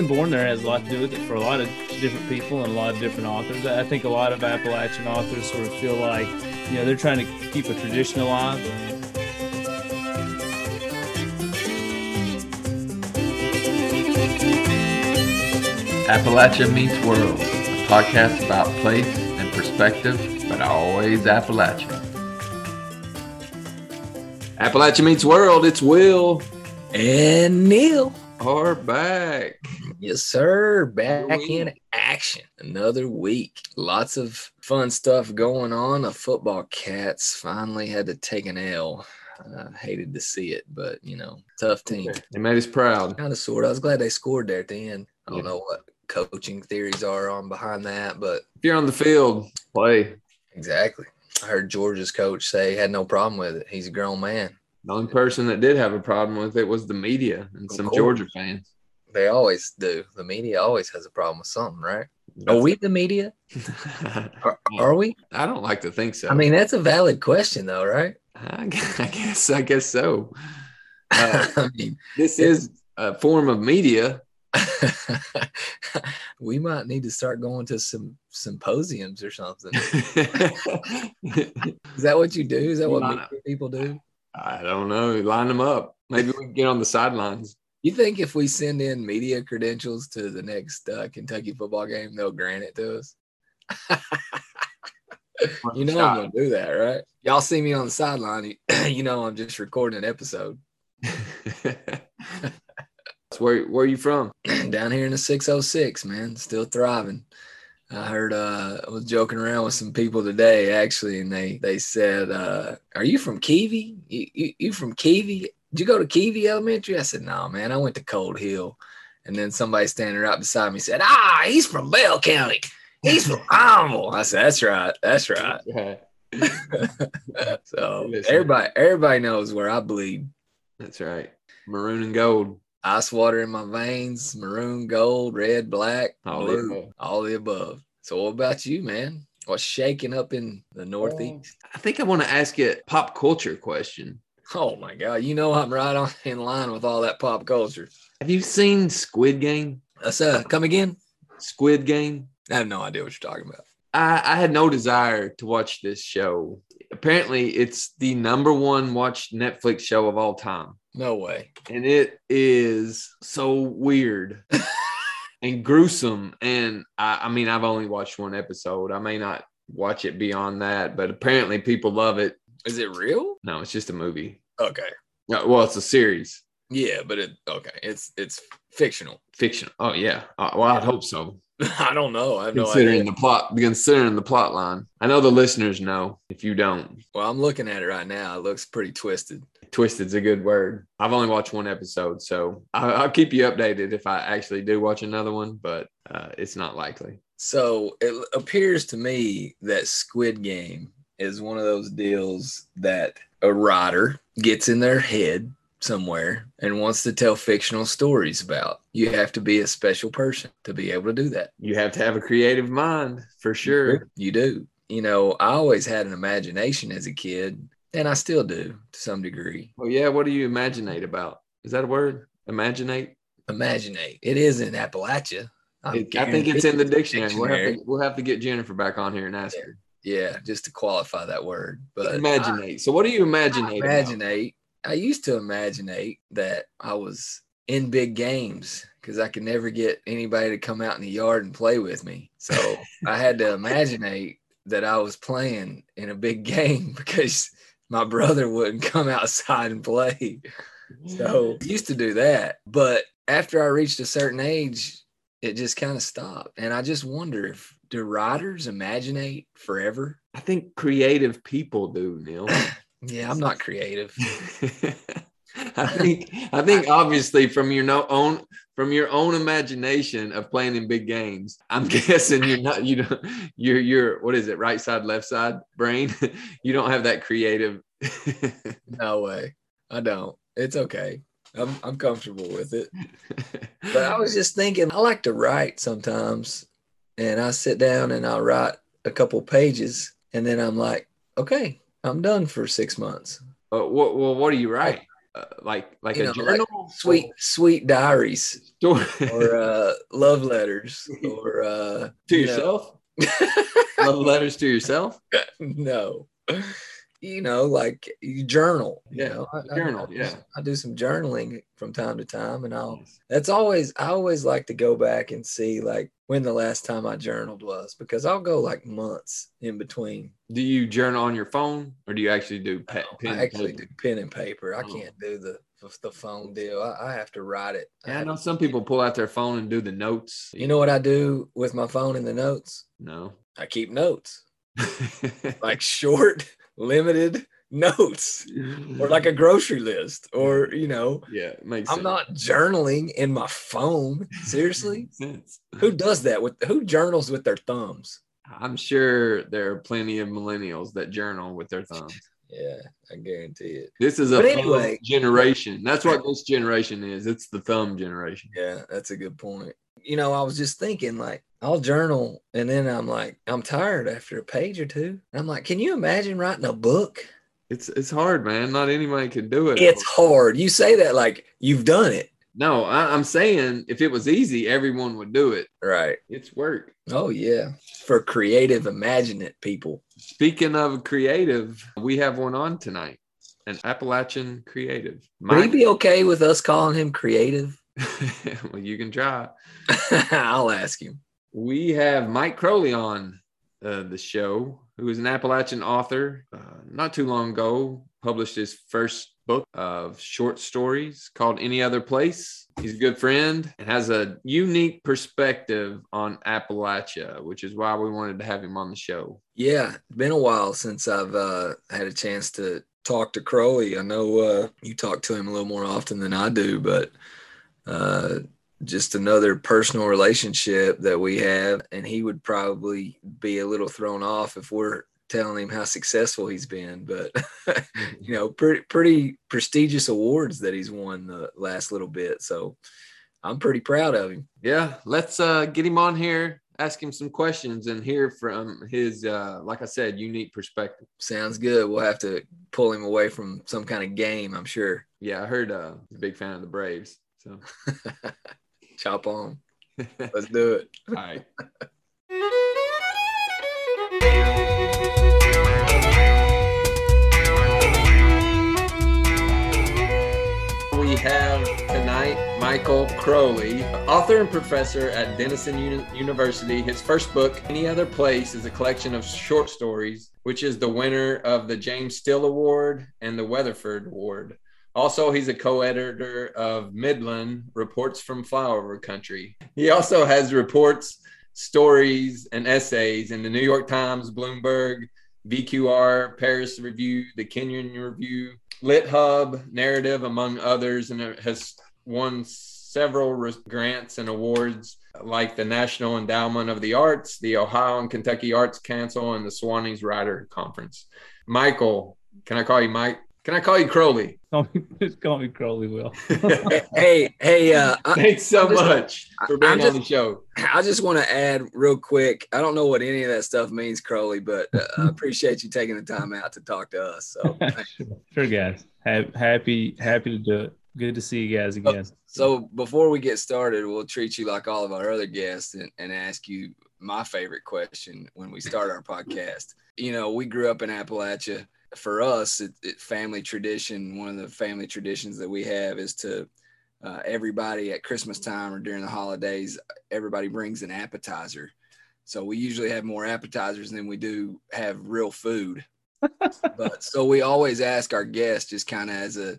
being born there has a lot to do with it for a lot of different people and a lot of different authors. I think a lot of Appalachian authors sort of feel like, you know, they're trying to keep a tradition alive. Appalachia Meets World, a podcast about place and perspective, but always Appalachian. Appalachia Meets World, it's Will And Neil. are back. Yes, sir. Back in action. Another week. Lots of fun stuff going on. The football cats finally had to take an L. I hated to see it, but you know, tough team. They made us proud. Kind of sort. I was glad they scored there at the end. I don't Yeah. know what coaching theories are on behind that, but If you're on the field, play. exactly. I heard Georgia's coach say he had no problem with it. He's a grown man. The only person that did have a problem with it was the media and Of some course. Georgia fans. They always do. The media always has a problem with something, right? Are we the media? Are, are we? I don't like to think so. I mean, that's a valid question, though, right? I guess, I guess, so. Uh, I mean, this is a form of media. we might need to start going to some symposiums or something. Is that what you do? Is that what people do? I don't know. Line them up. Maybe we can get on the sidelines. You think if we send in media credentials to the next uh, Kentucky football game, they'll grant it to us? you know I'm gonna do that, right? Y'all see me on the sideline, you, know I'm just recording an episode where where are you from? down here in the 606, man, still thriving. I heard uh I was joking around with some people today actually, and they they said, uh, "Are you from Keavy? You, you you from Keavy? Did you go to Keavy Elementary?" I said, "No, man, I went to Cold Hill." And then somebody standing right beside me said, "Ah, he's from Bell County. He's from Almville." I said, "That's right, that's right." so Listen. everybody everybody knows where I bleed. That's right. Maroon and gold. Ice water in my veins, maroon, gold, red, black, All the blue, above. all the above. So, what about you, man? What's shaking up in the Northeast? I think I want to ask you a pop culture question. Oh my God! You know I'm right on in line with all that pop culture. Have you seen Squid Game? Let's uh, come again. Squid Game? I have no idea what you're talking about. I, I had no desire to watch this show. Apparently, it's the number one watched Netflix show of all time. No way. And it is so weird and gruesome. And I, I mean, I've only watched one episode. I may not watch it beyond that, but apparently people love it. Is it real? No, it's just a movie. Okay. No, Well, it's a series, Yeah, but it okay. It's it's fictional. fiction. Oh yeah. Uh, well, I'd hope so. I don't know. I have no considering idea. the plot, considering the plot line. I know the listeners know. If you don't, Well, I'm looking at it right now. It looks pretty twisted. twisted's a good word. I've only watched one episode, so I'll, I'll keep you updated if I actually do watch another one. But uh, it's not likely. So it appears to me that Squid Game is one of those deals that a writer gets in their head somewhere and wants to tell fictional stories about. You have to be a special person to be able to do that. You have to have a creative mind for sure. You do. You know, I always had an imagination as a kid, and I still do to some degree. Well, yeah. What do you imaginate about? Is that a word? Imaginate. Imaginate. It is in Appalachia. It- I think it's in the dictionary. We'll have, to, we'll have to get Jennifer back on here and ask her. Yeah, just to qualify that word. But Imaginate. So, what do you imaginate? about? imaginate. I used to imaginate that I was in big games because I could never get anybody to come out in the yard and play with me. So I had to imaginate that I was playing in a big game because my brother wouldn't come outside and play. So I used to do that. But after I reached a certain age, it just kind of stopped. And I just wonder if do writers imaginate forever? I think creative people do, Neil. Yeah, I'm not creative. I think I think obviously from your no own from your own imagination of playing in big games, I'm guessing you're not you know you're you're what is it right side left side brain you don't have that creative. No way. I don't. It's okay. I'm I'm comfortable with it. But I was just thinking I like to write sometimes and I sit down and I'll write a couple pages and then I'm like, okay, I'm done for six months. Uh, what well what do you write? uh, like like You a know, journal, like sweet sweet diaries or uh, love letters or uh, to you yourself. Love letters to yourself. no. You know, like you journal. You Yeah, know, I, I- journal, I do- yeah. I do some journaling from time to time, and I'll. That's always. I always like to go back and see like when the last time I journaled was because I'll go like months in between. Do you journal on your phone or do you actually do pe- pen? I and actually paper? do pen and paper. I Oh. can't do the the phone deal. I, I have to write it. I Yeah, I have know to- some people pull out their phone and do the notes. You know what I do with my phone and the notes? No. I keep notes, like short, limited notes, or like a grocery list, or you know, yeah, makes I'm sense. not journaling in my phone. Seriously, who does that with who journals with their thumbs? I'm sure there are plenty of millennials that journal with their thumbs. Yeah, I guarantee it. This is a anyway- generation. That's what this generation is. It's the thumb generation. Yeah, that's a good point. You know, I was just thinking like I'll journal and then I'm like, I'm tired after a page or two. And I'm like, can you imagine writing a book? It's it's hard, man. Not anybody can do it. It's hard. You say that like you've done it. no, I, I'm saying if it was easy, everyone would do it. Right. It's work. Oh yeah. For creative, imaginative people. Speaking of creative, we have one on tonight, an Appalachian creative. Would he be okay with us calling him creative? well, you can try. I'll ask him. We have Mike Croley on uh, the show, who is an Appalachian author. Uh, not too long ago, published his first book of short stories called Any Other Place. He's a good friend and has a unique perspective on Appalachia, which is why we wanted to have him on the show. Yeah, it's been a while since I've uh, had a chance to talk to Croley. I know uh, you talk to him a little more often than I do, but uh, just another personal relationship that we have. And he would probably be a little thrown off if we're telling him how successful he's been. But, you know, pretty, pretty prestigious awards that he's won the last little bit. So I'm pretty proud of him. Yeah, let's uh, get him on here, ask him some questions, and hear from his, uh, like I said, unique perspective. Sounds good. We'll have to pull him away from some kind of game, I'm sure. Yeah, I heard uh, he's a big fan of the Braves. So, Chop on. Let's do it. all right. We have tonight Michael Croley, author and professor at Denison Uni- University. His first book, Any Other Place, is a collection of short stories, which is the winner of the James Still Award and the Weatherford Award. Also, he's a co-editor of Midland Reports from Flyover Country. He also has reports, stories, and essays in the New York Times, Bloomberg, VQR, Paris Review, the Kenyon Review, Lit Hub, Narrative, among others, and has won several grants and awards like the National Endowment of the Arts, the Ohio and Kentucky Arts Council, and the Sewanee Writers Conference. Michael, can I call you Mike? Can I call you Croley? Just call me Croley Will. Hey, hey, uh, I, Thanks so just- much for being I'm on the show. I just want to add real quick. I don't know what any of that stuff means, Croley, but uh, I appreciate you taking the time out to talk to us. So, sure, guys. Ha- happy, happy to do it. Good to see you guys again. so before we get started, we'll treat you like all of our other guests and, and ask you my favorite question when we start our podcast. You know, we grew up in Appalachia. For us, it, it, family tradition, one of the family traditions that we have is to uh, everybody at Christmas time or during the holidays, everybody brings an appetizer. So we usually have more appetizers than we do have real food. but so we always ask our guests just kind of as a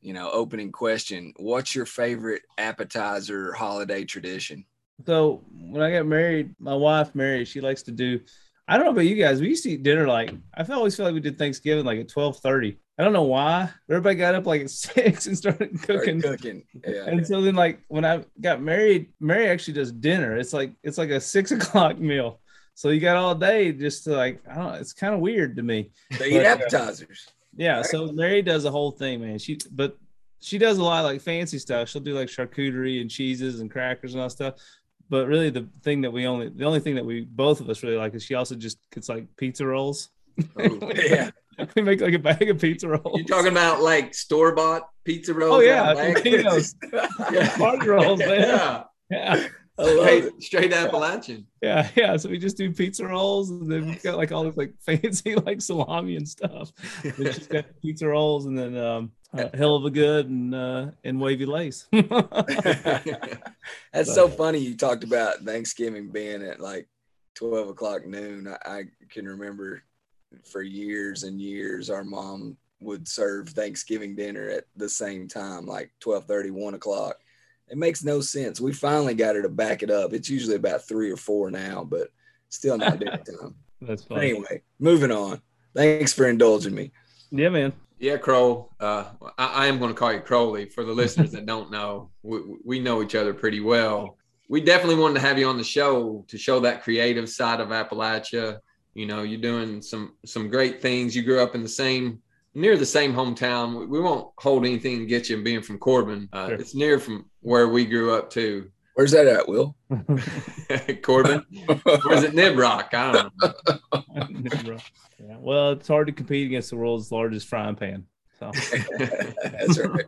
you know opening question what's your favorite appetizer holiday tradition So when I got married, my wife Mary, she likes to do. I don't know about you guys. We used to eat dinner like I always feel like we did Thanksgiving like at twelve thirty. I don't know why. Everybody got up like at six and started Start cooking. cooking yeah And so then, like when I got married, Mary actually does dinner. It's like it's like a six o'clock meal. So you got all day just to like I don't know. It's kind of weird to me. they eat But, uh, appetizers Yeah. Right. So Mary does the whole thing, man. She but she does a lot of like fancy stuff. She'll do like charcuterie and cheeses and crackers and all stuff. But really, the thing that we only the only thing that we both of us really like is she also just gets like pizza rolls. Oh, yeah we make like a bag of pizza rolls. You're talking about like store bought pizza rolls? Oh yeah? Totino's. Yeah. party rolls, man. yeah. Yeah, Straight, it. straight Appalachian. yeah, yeah. So we just do pizza rolls, and then we've got like all this like fancy like salami and stuff. We just got pizza rolls, and then um, a hell of a good and uh, and wavy Lay's. That's so funny. You talked about Thanksgiving being at like 12 o'clock noon. I, I can remember for years and years, our mom would serve Thanksgiving dinner at the same time, like 12 30, 1 o'clock. It makes no sense. We finally got her to back it up. It's usually about three or four now, but still not dinner time. That's funny. Anyway, moving on. Thanks for indulging me. Yeah, man. Yeah, Crow. Uh, I, I am going to call you Croley. For the listeners that don't know, we, we know each other pretty well. We definitely wanted to have you on the show to show that creative side of Appalachia. You know, you're doing some some great things. You grew up in the same near the same hometown. We, we won't hold anything against you being from Corbin. Uh, Sure. It's near from where we grew up too. Where's that at, Will? Corbin, or is it Nibroc? I don't know. yeah. Well, it's hard to compete against the world's largest frying pan. So That's right.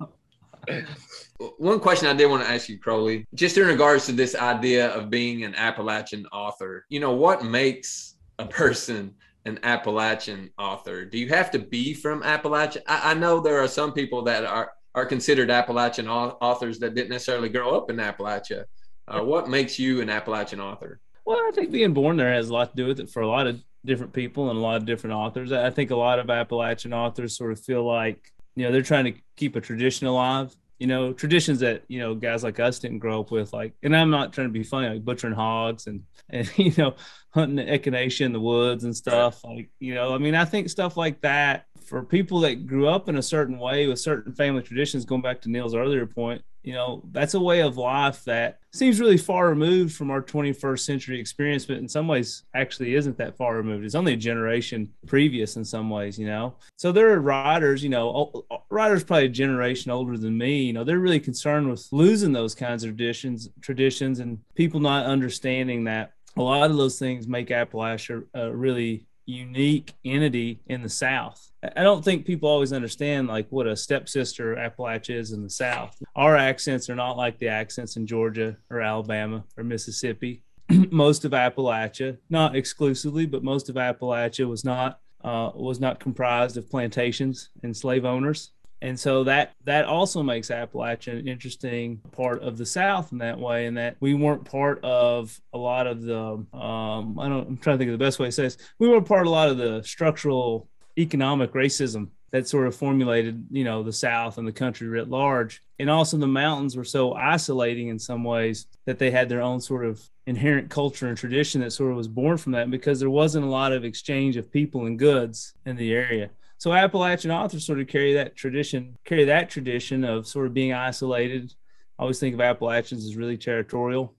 One question I did want to ask you, Croley, just in regards to this idea of being an Appalachian author, you know, what makes a person an Appalachian author? Do you have to be from Appalachia? I, I know there are some people that are, are considered Appalachian authors that didn't necessarily grow up in Appalachia. Uh, what makes you an Appalachian author? Well, I think being born there has a lot to do with it for a lot of different people and a lot of different authors. I think a lot of Appalachian authors sort of feel like, you know, they're trying to keep a tradition alive, you know, traditions that, you know, guys like us didn't grow up with. Like, and I'm not trying to be funny, like butchering hogs and, and, you know, hunting the echinacea in the woods and stuff. Like, you know, I mean, I think stuff like that for people that grew up in a certain way with certain family traditions, going back to Neil's earlier point, you know, that's a way of life that seems really far removed from our 21st century experience, but in some ways actually isn't that far removed. It's only a generation previous in some ways, you know. So there are writers, you know, writers probably a generation older than me, you know, they're really concerned with losing those kinds of traditions, traditions, and people not understanding that a lot of those things make Appalachia a really unique entity in the South. I don't think people always understand like what a stepsister Appalachia is in the South. Our accents are not like the accents in Georgia or Alabama or Mississippi. most of Appalachia, not exclusively, but most of Appalachia was not uh, was not comprised of plantations and slave owners. And so that that also makes Appalachia an interesting part of the South in that way, in that we weren't part of a lot of the um, I don't I'm trying to think of the best way to say this. We weren't part of a lot of the structural economic racism that sort of formulated, you know, the South and the country writ large. And also the mountains were so isolating in some ways that they had their own sort of inherent culture and tradition that sort of was born from that because there wasn't a lot of exchange of people and goods in the area. So Appalachian authors sort of carry that tradition, carry that tradition of sort of being isolated. I always think of Appalachians as really territorial.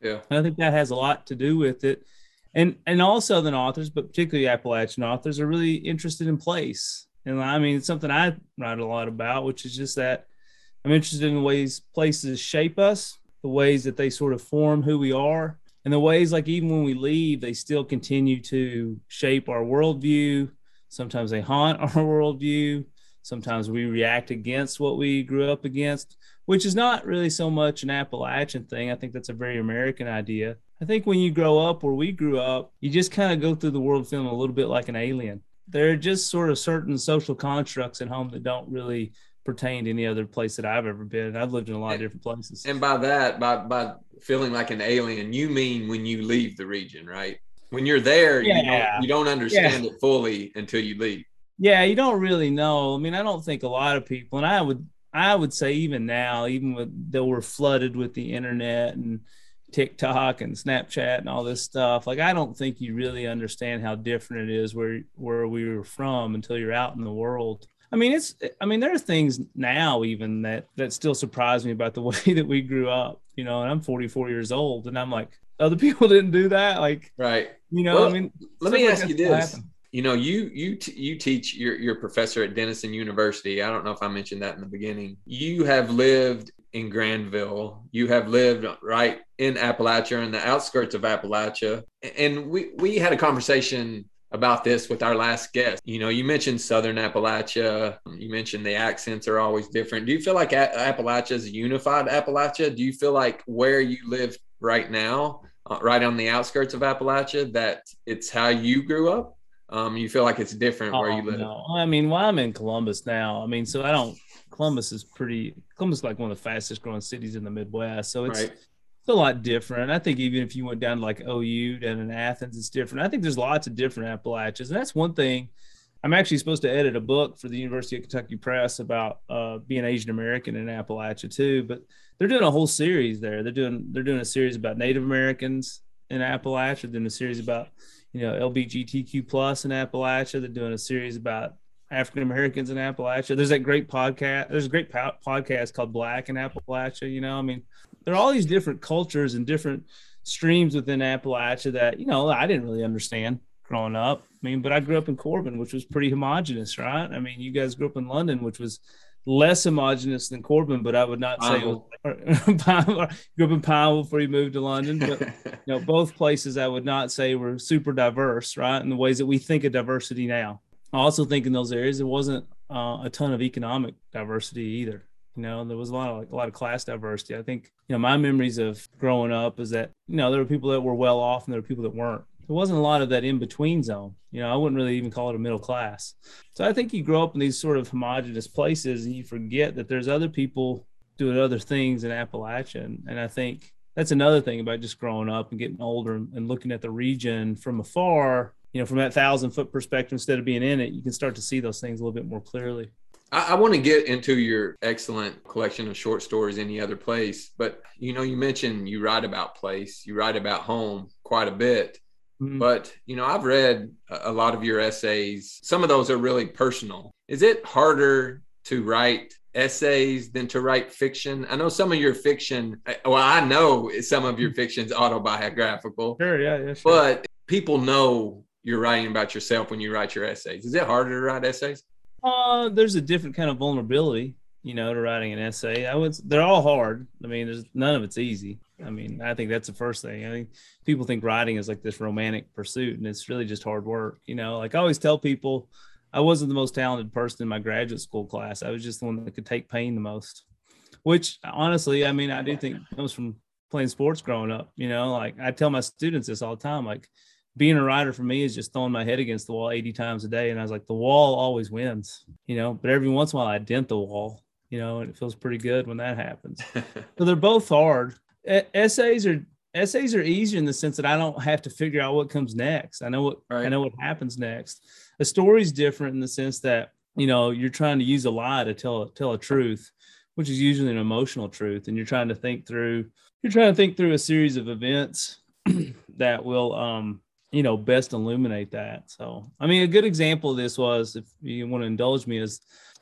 Yeah. And I think that has a lot to do with it. And and all Southern authors, but particularly Appalachian authors, are really interested in place. And I mean, it's something I write a lot about, which is just that I'm interested in the ways places shape us, the ways that they sort of form who we are, and the ways like even when we leave, they still continue to shape our worldview. Sometimes they haunt our worldview. Sometimes we react against what we grew up against, which is not really so much an Appalachian thing. I think that's a very American idea. I think when you grow up where we grew up, you just kind of go through the world feeling a little bit like an alien. There are just sort of certain social constructs at home that don't really pertain to any other place that I've ever been. I've lived in a lot of different places. And by that, by by feeling like an alien, you mean when you leave the region, right? When you're there, you don't you don't understand it fully until you leave. Yeah, you don't really know. I mean, I don't think a lot of people, and I would, I would say even now, even with that we're flooded with the internet and TikTok and Snapchat and all this stuff. Like, I don't think you really understand how different it is where where we were from until you're out in the world. I mean, it's. I mean, there are things now even that that still surprise me about the way that we grew up. You know, and I'm 44 years old, and I'm like, other people didn't do that. Like, Right. you know, Well, I mean, Let me ask you this. You know, you you t- you teach you're you're professor at Denison University. I don't know if I mentioned that in the beginning. You have lived in Granville. You have lived right in Appalachia in the outskirts of Appalachia. And we we had a conversation about this with our last guest. You know, you mentioned Southern Appalachia. You mentioned the accents are always different. Do you feel like a- Appalachia is a unified Appalachia? Do you feel like where you live right now, uh, right on the outskirts of Appalachia, that it's how you grew up? Um, you feel like it's different where Oh, you live? No, I mean, well, I'm in Columbus now. I mean, so I don't. Columbus is pretty. Columbus is like one of the fastest growing cities in the Midwest, so it's Right. it's a lot different. I think even if you went down to like OU down in Athens, it's different. I think there's lots of different Appalachians, and that's one thing. I'm actually supposed to edit a book for the University of Kentucky Press about uh, being Asian American in Appalachia too. But they're doing a whole series there. They're doing they're doing a series about Native Americans in Appalachia. They're doing a series about you know LBGTQ plus in Appalachia. They're doing a series about African Americans in Appalachia. There's that great podcast. There's a great po- podcast called Black in Appalachia. You know, I mean, there are all these different cultures and different streams within Appalachia that you know I didn't really understand growing up. I mean, but I grew up in Corbin, which was pretty homogenous, right? I mean, you guys grew up in London, which was less homogenous than Corbin, but I would not say it was. Pineville. grew up in Pineville before you moved to London, but you know, both places I would not say were super diverse, right? In the ways that we think of diversity now. I also think in those areas there wasn't uh, a ton of economic diversity either. You know, there was a lot of like, a lot of class diversity. I think you know my memories of growing up is that you know there were people that were well off and there were people that weren't. There wasn't a lot of that in between zone. You know, I wouldn't really even call it a middle class. So I think you grow up in these sort of homogenous places and you forget that there's other people doing other things in Appalachia. And, I think that's another thing about just growing up and getting older and, and looking at the region from afar. You know, from that thousand foot perspective, instead of being in it, you can start to see those things a little bit more clearly. I, I want to get into your excellent collection of short stories, Any Other Place. But, you know, you mentioned you write about place, you write about home quite a bit. Mhm. But, you know, I've read a a lot of your essays. Some of those are really personal. Is it harder to write essays than to write fiction? I know some of your fiction, well, I know some of your fiction's autobiographical, Sure, yeah, yeah, sure. but people know you're writing about yourself when you write your essays. Is it harder to write essays? Uh, there's a different kind of vulnerability, you know, to writing an essay. I would. They're all hard. I mean, there's none of it's easy. I mean, I think that's the first thing. I think people think writing is like this romantic pursuit, and it's really just hard work. You know, like I always tell people, I wasn't the most talented person in my graduate school class. I was just the one that could take pain the most. Which honestly, I mean, I do think comes from playing sports growing up. You know, like I tell my students this all the time, like being a writer for me is just throwing my head against the wall 80 times a day. And I was like, the wall always wins, you know, but every once in a while I dent the wall, you know, and it feels pretty good when that happens. so they're both hard. Essays are essays are easier in the sense that I don't have to figure out what comes next. I know what I know what happens next. A story's different in the sense that, you know, you're trying to use a lie to tell tell a truth, which is usually an emotional truth. And you're trying to think through, you're trying to think through a series of events that will um you know best illuminate that so i mean a good example of this was if you want to indulge me is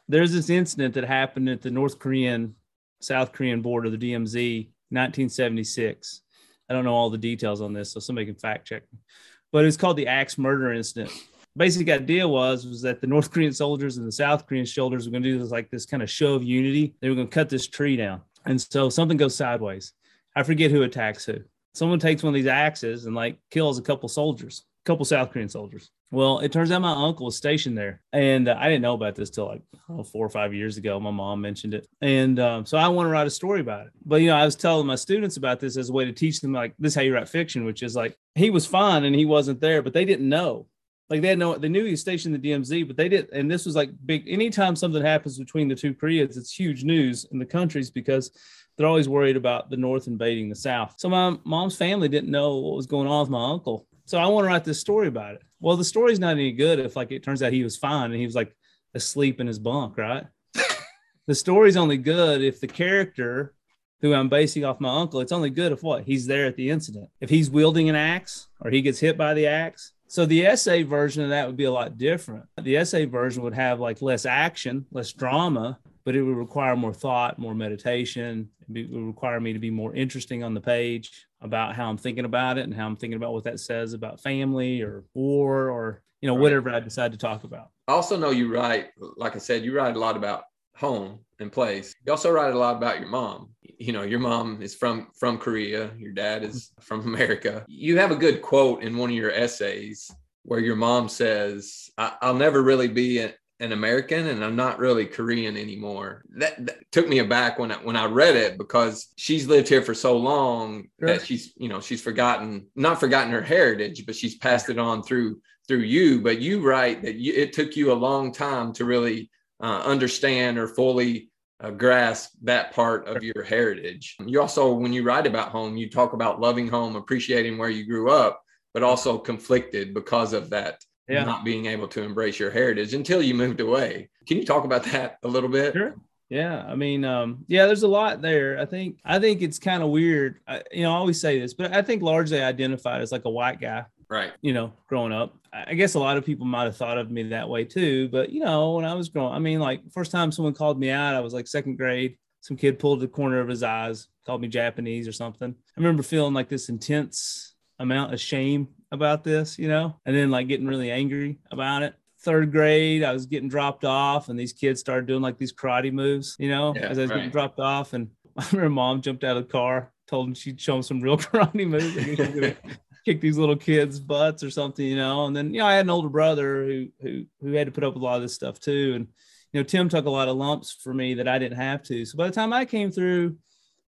there's this incident that happened at the north korean south korean border the dmz 1976 i don't know all the details on this so somebody can fact check but it's called the axe murder incident. Basic idea was was that the north korean soldiers and the south korean soldiers were going to do this like this kind of show of unity. They were going to cut this tree down. And so something goes sideways. I forget who attacks who. Someone takes one of these axes and like kills a couple soldiers, a couple South Korean soldiers. Well, it turns out my uncle was stationed there, and uh, I didn't know about this till like oh, four or five years ago. My mom mentioned it, and um, so I want to write a story about it. But you know, I was telling my students about this as a way to teach them like this: is how you write fiction, which is like he was fine and he wasn't there, but they didn't know. Like they had no, they knew he was stationed in the DMZ, but they didn't. And this was like big. Anytime something happens between the two Koreas, it's huge news in the countries because they're always worried about the North invading the South. So my mom's family didn't know what was going on with my uncle. So I want to write this story about it. Well, the story's not any good if like it turns out he was fine and he was like asleep in his bunk, right? the story's only good if the character who I'm basing off my uncle, it's only good if what? He's there at the incident. If he's wielding an axe or he gets hit by the axe. So the essay version of that would be a lot different. The essay version would have like less action, less drama, but it would require more thought, more meditation. It would require me to be more interesting on the page about how I'm thinking about it and how I'm thinking about what that says about family or war or you know Right. whatever I decide to talk about. I also know you write, like I said, you write a lot about home and place. You also write a lot about your mom. You know, your mom is from from Korea, your dad is from America. You have a good quote in one of your essays where your mom says, I- will never really be a- an American and I'm not really Korean anymore. That, that, took me aback when I, when I read it because she's lived here for so long sure. that she's, you know, she's forgotten, not forgotten her heritage, but she's passed it on through, through you. But you write that you, it took you a long time to really uh, understand or fully uh, grasp that part of your heritage. You also, when you write about home, you talk about loving home, appreciating where you grew up, but also conflicted because of that yeah. not being able to embrace your heritage until you moved away. Can you talk about that a little bit? Sure. Yeah, I mean, um, yeah, there's a lot there. I think, I think it's kind of weird. I, you know, I always say this, but I think largely identified as like a white guy, right? You know, growing up, I guess a lot of people might have thought of me that way too. But you know, when I was growing, I mean, like first time someone called me out, I was like second grade. Some kid pulled the corner of his eyes, called me Japanese or something. I remember feeling like this intense amount of shame about this, you know, and then like getting really angry about it. Third grade, I was getting dropped off, and these kids started doing like these karate moves, you know, yeah, as I was right. getting dropped off. And I remember mom jumped out of the car, told him she'd show him some real karate moves. kick these little kids' butts or something, you know. And then, you know, I had an older brother who who who had to put up with a lot of this stuff too. And you know, Tim took a lot of lumps for me that I didn't have to. So by the time I came through,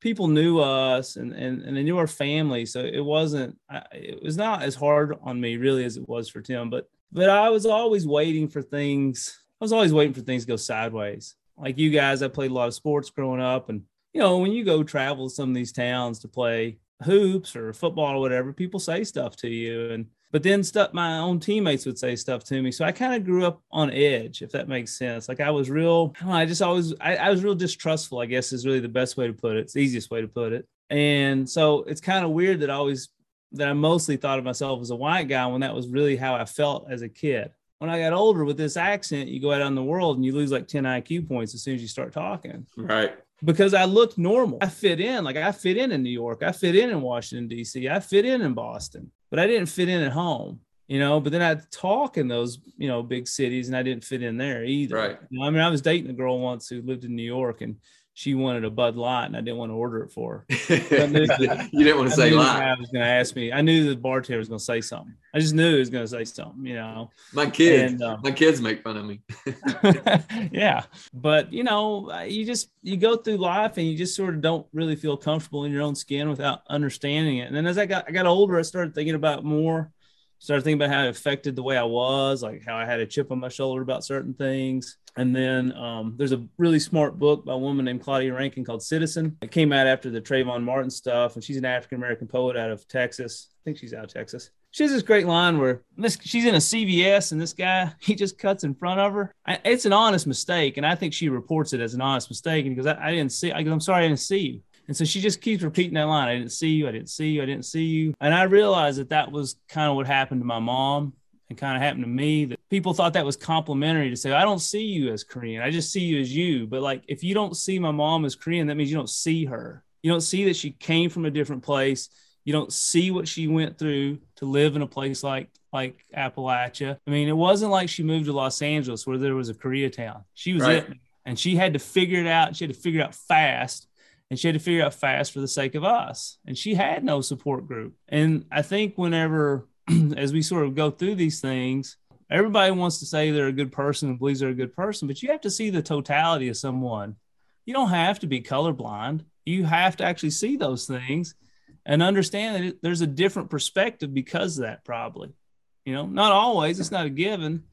people knew us and, and, and they knew our family. So it wasn't, it was not as hard on me really as it was for Tim, but, but I was always waiting for things. I was always waiting for things to go sideways. Like you guys, I played a lot of sports growing up and, you know, when you go travel to some of these towns to play hoops or football or whatever, people say stuff to you. And but then stuff my own teammates would say stuff to me. So i kind of grew up on edge if that makes sense. Like i was real I, just always I, I, was real distrustful i guess is really the best way to put it. It's the easiest way to put it. And so it's kind of weird that i always that i mostly thought of myself as a white guy when that was really how i felt as a kid. When i got older with this accent you go out in the world and you lose like 10 iq points as soon as you start talking. Right because I looked normal. I fit in, like I fit in in New York, I fit in in Washington D.C., I fit in in Boston but I didn't fit in at home, you know. But then I'd talk in those, you know, big cities, and I didn't fit in there either. Right. You know, I mean, I was dating a girl once who lived in New York, and she wanted a Bud Light, and I didn't want to order it for her. that, you didn't want to I say lie. I was going to ask me. I knew the bartender was going to say something. I just knew he was going to say something. You know, my kids, and, um, my kids make fun of me. yeah, but you know, you just you go through life, and you just sort of don't really feel comfortable in your own skin without understanding it. And then as I got I got older, I started thinking about more started thinking about how it affected the way I was, like how I had a chip on my shoulder about certain things. And then um, there's a really smart book by a woman named Claudia Rankine called Citizen. It came out after the Trayvon Martin stuff, and she's an African American poet out of Texas. I think she's out of Texas. She has this great line where this she's in a CVS and this guy he just cuts in front of her. I, it's an honest mistake, and I think she reports it as an honest mistake. And because I, I didn't see, I, I'm sorry I didn't see you. And so she just keeps repeating that line I didn't see you, I didn't see you, I didn't see you. And I realized that that was kind of what happened to my mom and kind of happened to me that people thought that was complimentary to say, I don't see you as Korean, I just see you as you. But like, if you don't see my mom as Korean, that means you don't see her. You don't see that she came from a different place. You don't see what she went through to live in a place like like Appalachia. I mean, it wasn't like she moved to Los Angeles where there was a Koreatown. She was right. it, and she had to figure it out. She had to figure it out fast and she had to figure out fast for the sake of us. And she had no support group. And I think whenever, as we sort of go through these things, everybody wants to say they're a good person and believes they're a good person, but you have to see the totality of someone. You don't have to be colorblind. You have to actually see those things and understand that it, there's a different perspective because of that, probably. You know, not always, it's not a given,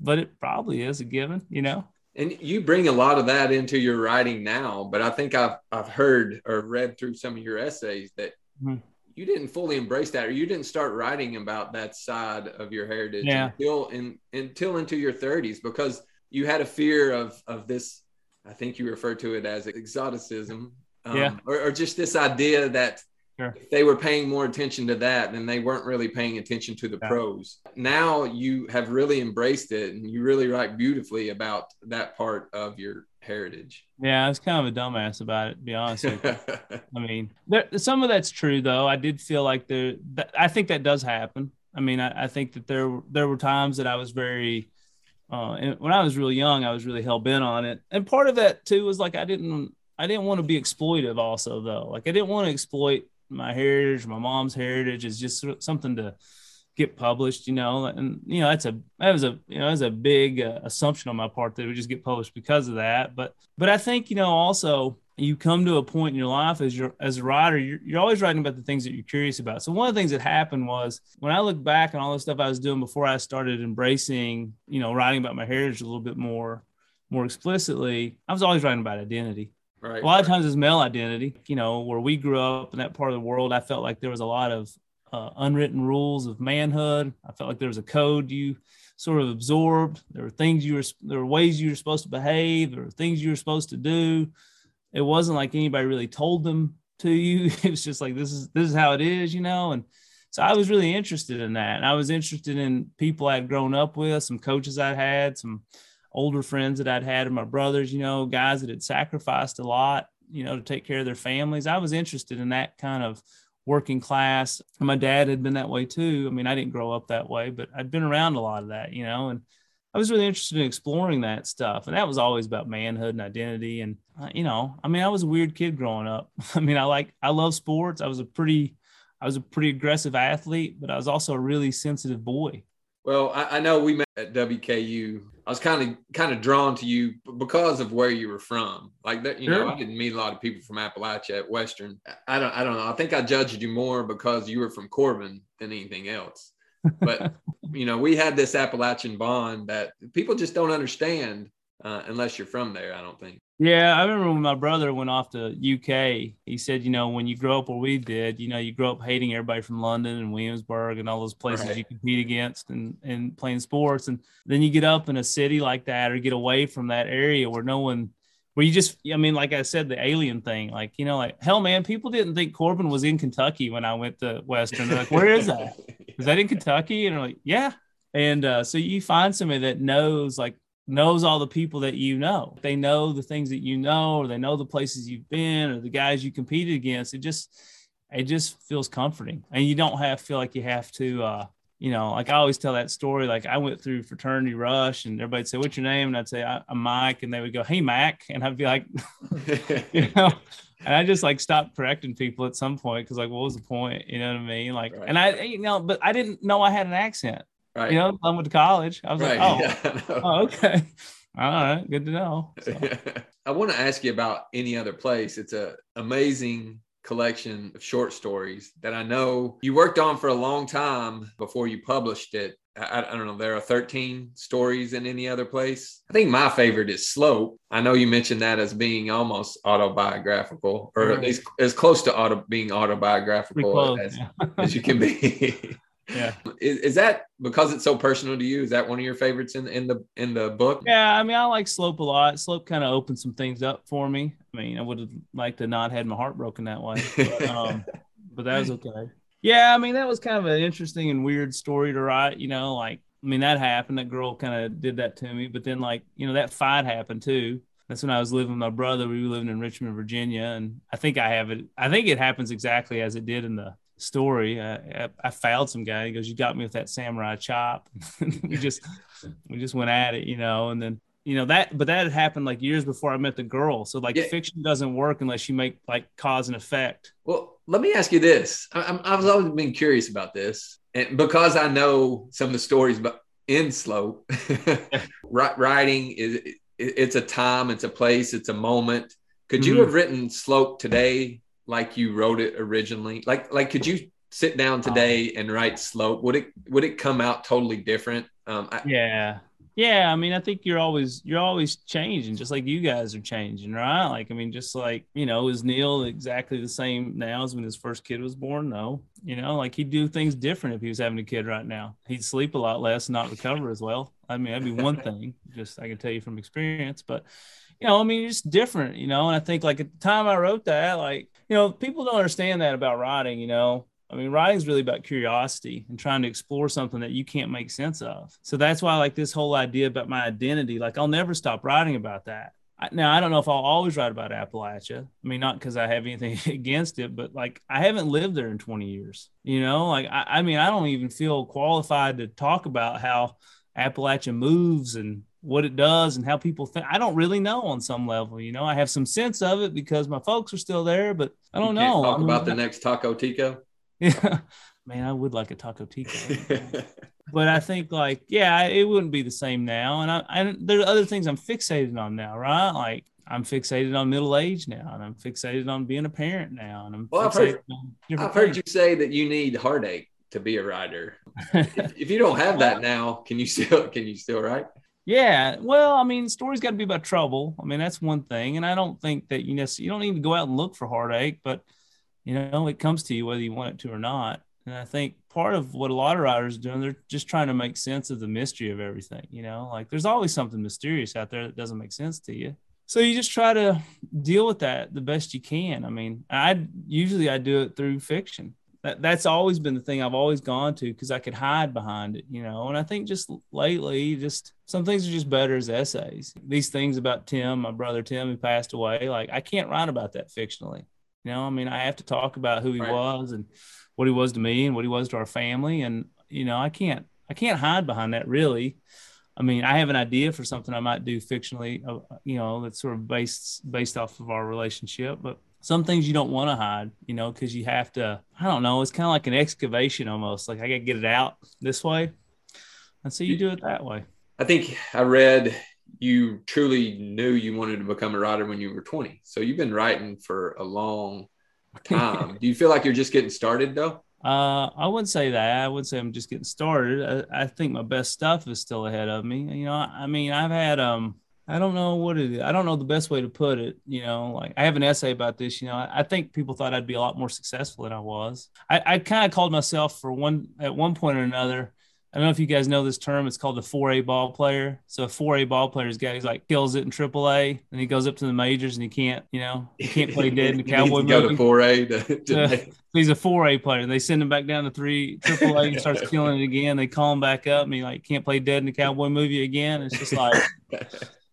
but it probably is a given, you know? and you bring a lot of that into your writing now but i think i've i've heard or read through some of your essays that mm-hmm. You didn't fully embrace that or you didn't start writing about that side of your heritage yeah. until in until into your 30s because you had a fear of of this i think you refer to it as exoticism um, yeah. or, or just this idea that Sure. If they were paying more attention to that, then they weren't really paying attention to the yeah. prose. Now you have really embraced it and you really write beautifully about that part of your heritage. Yeah, I was kind of a dumbass about it, to be honest with you. I mean, there, some of that's true though. I did feel like there, I think that does happen. I mean, I, I think that there, there were times that I was very, uh, when I was really young, I was really hell bent on it. And part of that too was like, I didn't, I didn't want to be exploitive also though. Like I didn't want to exploit my heritage, my mom's heritage is just something to get published, you know, and you know that's a that was a you know that's a big uh, assumption on my part that it would just get published because of that. But but I think you know also you come to a point in your life as you're as a writer, you're, you're always writing about the things that you're curious about. So one of the things that happened was when I look back on all the stuff I was doing before I started embracing, you know, writing about my heritage a little bit more more explicitly, I was always writing about identity. Right. A lot of times it's male identity. You know, where we grew up in that part of the world, I felt like there was a lot of uh, unwritten rules of manhood. I felt like there was a code you sort of absorbed. There were things you were, there were ways you were supposed to behave. There were things you were supposed to do. It wasn't like anybody really told them to you. It was just like this is this is how it is, you know. And so I was really interested in that. And I was interested in people I'd grown up with, some coaches I'd had, some older friends that I'd had, and my brothers, you know, guys that had sacrificed a lot, you know, to take care of their families. I was interested in that kind of working class. My dad had been that way too. I mean, I didn't grow up that way, but I'd been around a lot of that, you know, and I was really interested in exploring that stuff. And that was always about manhood and identity. And, uh, you know, I mean, I was a weird kid growing up. I mean, I like, I love sports. I was a pretty, I was a pretty aggressive athlete, but I was also a really sensitive boy. Well, I, I know we met at WKU. I was kind of kind of drawn to you because of where you were from. Like that, you know, I didn't meet a lot of people from Appalachia at Western. I don't, I don't know. I think I judged you more because you were from Corbin than anything else. But you know, we had this Appalachian bond that people just don't understand uh, unless you're from there. I don't think. Yeah, I remember when my brother went off to UK. He said, you know, when you grow up where we did, you know, you grow up hating everybody from London and Williamsburg and all those places right. you compete against and and playing sports, and then you get up in a city like that or get away from that area where no one, where you just, I mean, like I said, the alien thing, like you know, like hell, man, people didn't think Corbin was in Kentucky when I went to Western. They're like, where is that? Is that in Kentucky? And I'm like, yeah. And uh, so you find somebody that knows like knows all the people that you know. They know the things that you know, or they know the places you've been, or the guys you competed against. It just it just feels comforting, and you don't have feel like you have to. uh you know, like I always tell that story. Like I went through fraternity rush, and everybody'd say, "What's your name?" And I'd say, "I'm Mike," and they would go, "Hey, Mac," and I'd be like, you know, and I just like stopped correcting people at some point because like, what was the point? You know what I mean? Like, right. and I, you know, but I didn't know I had an accent. Right. You know, I went to college. I was right. like, oh, yeah, oh, okay. All right, good to know. So. I want to ask you about any other place. It's a amazing collection of short stories that I know you worked on for a long time before you published it. I, I, don't know. There are 13 stories in any other place. I think my favorite is Slope. I know you mentioned that as being almost autobiographical, or at least as close to auto being autobiographical close, as, yeah. as you can be. Yeah. Is, is that because it's so personal to you? Is that one of your favorites in in the in the book? Yeah i mean i like slope a lot. Slope kind of opened some things up for me. I mean i would have liked to not had my heart broken that way but, um, but that was okay. Yeah i mean that was kind of an interesting and weird story to write you know like i mean that happened. That girl kind of did that to me but then like you know that fight happened too. That's when I was living with my brother. We were living in Richmond, Virginia, and I think I have it. I think it happens exactly as it did in the story. I, I, fouled some guy. He goes, "You got me with that samurai chop." we just we just went at it, you know. And then you know that, but that had happened like years before I met the girl. So like yeah. fiction doesn't work unless you make like cause and effect. Well, let me ask you this. I, I was always been curious about this, and because I know some of the stories, but in slope, writing is it's a time, it's a place, it's a moment. Could you mm-hmm. have written slope today like you wrote it originally? Like like could you sit down today and write slope? Would it would it come out totally different? Um, I, yeah. Yeah, I mean, I think you're always you're always changing, just like you guys are changing, right? Like, I mean, just like you know, is Neil exactly the same now as when his first kid was born? No, you know, like he'd do things different if he was having a kid right now. He'd sleep a lot less, not recover as well. I mean, that'd be one thing. Just I can tell you from experience, but you know, I mean, it's different, you know. And I think like at the time I wrote that, like, you know, people don't understand that about writing, you know. I mean, writing is really about curiosity and trying to explore something that you can't make sense of. So that's why, like, this whole idea about my identity, like, I'll never stop writing about that. now, I don't know if I'll always write about Appalachia. I mean, not because I have anything against it, but like, I haven't lived there in 20 years. You know, like, I, I mean, I don't even feel qualified to talk about how Appalachia moves and what it does and how people think. I don't really know on some level. You know, I have some sense of it because my folks are still there, but I don't know. Talk I mean, about the next Taco Tico. Yeah, man, I would like a Taco Tico. but I think like, yeah, it wouldn't be the same now. And I, I there are other things I'm fixated on now, right? Like I'm fixated on middle age now, and I'm fixated on being a parent now, and I'm. Well, I've heard, I've heard you say that you need heartache to be a writer. if, if, you don't have that now, can you still can you still write? Yeah, well, I mean, stories got to be about trouble. I mean, that's one thing, and I don't think that you know you don't need to go out and look for heartache, but you know it comes to you whether you want it to or not. And I think part of what a lot of writers are doing, they're just trying to make sense of the mystery of everything. You know, like there's always something mysterious out there that doesn't make sense to you. So you just try to deal with that the best you can. I mean, I usually I do it through fiction. That, that's always been the thing I've always gone to because I could hide behind it, you know. And I think just lately, just some things are just better as essays. These things about Tim, my brother Tim, who passed away, like I can't write about that fictionally. You know, I mean, I have to talk about who he right. was and what he was to me and what he was to our family. And, you know, I can't, I can't hide behind that really. I mean, I have an idea for something I might do fictionally, uh, you know, that's sort of based, based off of our relationship, but some things you don't want to hide, you know, cause you have to, I don't know. It's kind of like an excavation almost like I got to get it out this way. And so you do it that way. I think I read you truly knew you wanted to become a writer when you were 20. So you've been writing for a long time. Do you feel like you're just getting started though? Uh, I wouldn't say that. I wouldn't say I'm just getting started. I, I, think my best stuff is still ahead of me. You know, I mean, I've had um, I don't know what it is. I don't know the best way to put it. You know, like I have an essay about this. You know, I, I think people thought I'd be a lot more successful than I was. I, I kind of called myself for one at one point or another I don't know if you guys know this term. It's called the 4A ball player. So a 4A ball player is guy who's like kills it in AAA, and he goes up to the majors and he can't, you know, he can't play dead in the Cowboy movie. Go to 4A. To, to uh, he's a 4A player. And they send him back down to three AAA. He starts killing it again. They call him back up, and he like can't play dead in the Cowboy movie again. It's just like.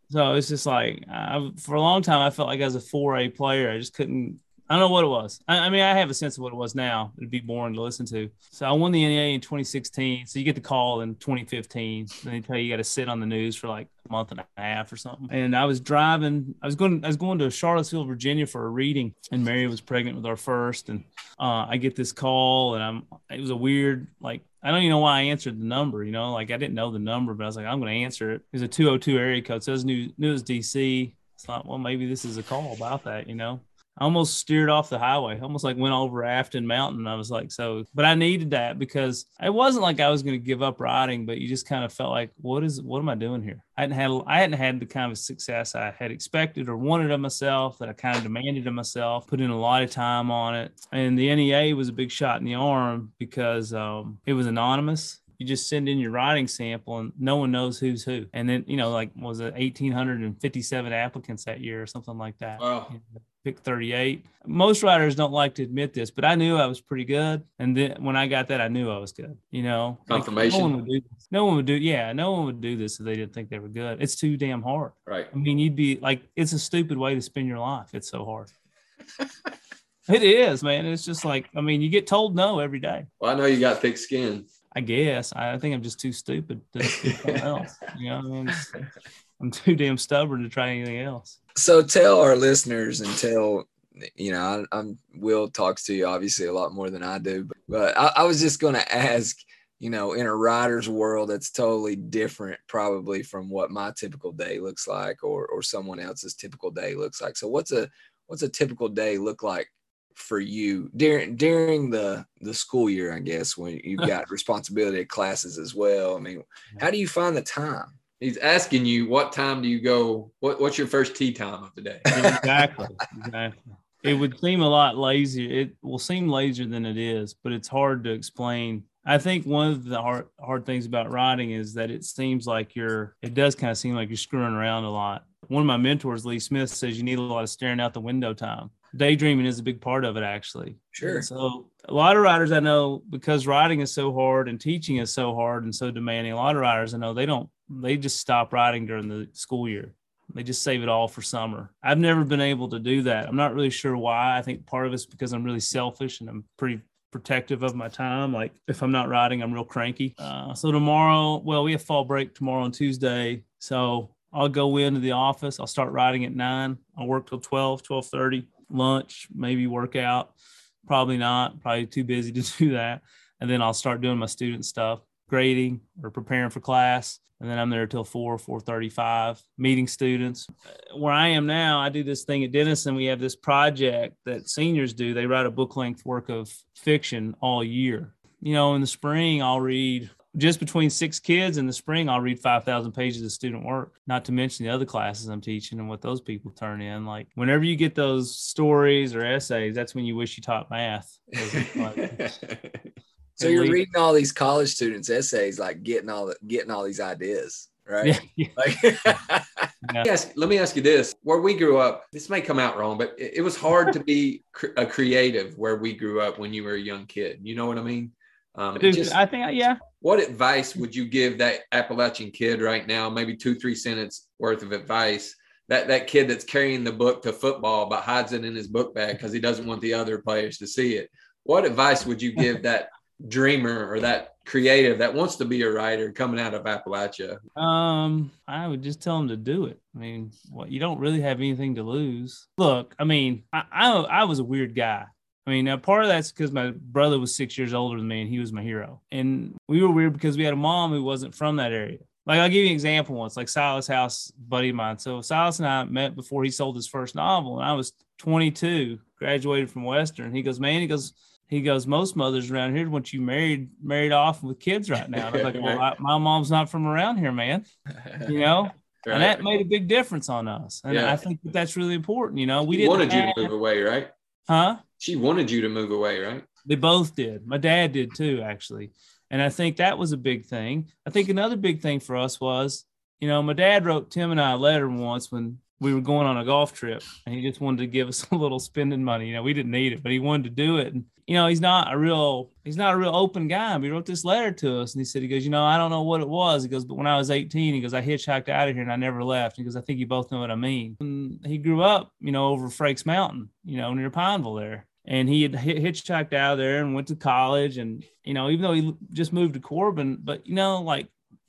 So it's just like I, for a long time, I felt like as a 4A player, I just couldn't I don't know what it was. I, I, mean, I have a sense of what it was now. It'd be boring to listen to. So I won the NEA in 2016. So you get the call in 2015. And they tell you you got to sit on the news for like a month and a half or something. And I was driving. I was going. I was going to Charlottesville, Virginia for a reading, and Mary was pregnant with our first. And uh, I get this call, and I'm. It was a weird like. I don't even know why I answered the number. You know, like I didn't know the number, but I was like, I'm going to answer it. It was a 202 area code. So it new. Knew it DC. It's thought, well, maybe this is a call about that. You know. I almost steered off the highway, almost like went over Afton Mountain. I was like, so, but I needed that because it wasn't like I was going to give up riding, but you just kind of felt like, what is, what am I doing here? I hadn't had, I hadn't had the kind of success I had expected or wanted of myself that I kind of demanded of myself, put in a lot of time on it. And the NEA was a big shot in the arm because um, it was anonymous you just send in your writing sample and no one knows who's who. And then, you know, like was it 1,857 applicants that year or something like that? Wow. Pick 38. Most writers don't like to admit this, but I knew I was pretty good. And then when I got that, I knew I was good. You know, confirmation. Like no one would do this. No one would do. Yeah, no one would do this if they didn't think they were good. It's too damn hard. Right. I mean, you'd be like, it's a stupid way to spend your life. It's so hard. it is, man. It's just like, I mean, you get told no every day. Well, I know you got thick skin. I guess. I think I'm just too stupid to do else. You know, I mean, I'm too damn stubborn to try anything else. So tell our listeners and tell you know, I, am Will talks to you obviously a lot more than I do, but, but I, I was just going to ask, you know, in a writer's world, that's totally different probably from what my typical day looks like or, or someone else's typical day looks like. So what's a, what's a typical day look like for you during, during the, the school year, I guess, when you've got responsibility of classes as well? I mean, how do you find the time? He's asking you what time do you go? What, what's your first tea time of the day? Exactly. exactly it would seem a lot lazier. It will seem lazier than it is, but it's hard to explain. I think one of the hard hard things about writing is that it seems like you're. It does kind of seem like you're screwing around a lot. One of my mentors, Lee Smith, says you need a lot of staring out the window time. Daydreaming is a big part of it, actually. Sure. And so a lot of writers I know, because writing is so hard and teaching is so hard and so demanding. A lot of writers I know they don't. They just stop writing during the school year they just save it all for summer. I've never been able to do that. I'm not really sure why. I think part of it's because I'm really selfish and I'm pretty protective of my time. Like if I'm not riding, I'm real cranky. Uh, so tomorrow, well, we have fall break tomorrow on Tuesday. So I'll go into the office. I'll start riding at nine. I'll work till 12, 1230, lunch, maybe work out. Probably not, probably too busy to do that. and then I'll start doing my student stuff, grading or preparing for class. And then I'm there till four, four thirty-five, meeting students. Uh, where I am now, I do this thing at Denison. We have this project that seniors do. They write a book length work of fiction all year. You know, in the spring, I'll read just between six kids in the spring, I'll read 5,000 pages of student work, not to mention the other classes I'm teaching and what those people turn in. Like, whenever you get those stories or essays, that's when you wish you taught math. so you're reading all these college students' essays, like getting all the, getting all these ideas, right? Yeah. Like, yeah. Yes. Let me ask you this: Where we grew up, this may come out wrong, but it, it was hard to be cr- a creative where we grew up when you were a young kid. You know what I mean? Um, Dude, just, I think, yeah. What advice would you give that Appalachian kid right now? Maybe two, three sentence worth of advice. That that kid that's carrying the book to football but hides it in his book bag because he doesn't want the other players to see it. What advice would you give that dreamer or that creative that wants to be a writer coming out of Appalachia? Um, I would just tell them to do it. I mean, well, you don't really have anything to lose. Look, I mean, I, I, I was a weird guy. I mean, now part of that's because my brother was six years older than me and he was my hero. And we were weird because we had a mom who wasn't from that area. Like, I'll give you an example once, like Silas House, buddy of mine. So, Silas and I met before he sold his first novel, and I was 22, graduated from Western. He goes, Man, he goes, he goes, most mothers around here want you married, married off with kids right now. And I was like, well, I, my mom's not from around here, man. You know, right. and that made a big difference on us. And yeah. I think that that's really important. You know, we didn't wanted have, you to move away, right? Huh? She wanted you to move away, right? They both did. My dad did too, actually. And I think that was a big thing. I think another big thing for us was, you know, my dad wrote Tim and I a letter once when we were going on a golf trip and he just wanted to give us a little spending money. You know, we didn't need it, but he wanted to do it. And, you know, he's not a real, he's not a real open guy. But he wrote this letter to us and he said, he goes, you know, I don't know what it was. He goes, but when I was 18, he goes, I hitchhiked out of here and I never left. He goes, I think you both know what I mean. And he grew up, you know, over Frakes Mountain, you know, near Pineville there and he had hitchhiked out of there and went to college. And you know, even though he just moved to Corbin, but you know, like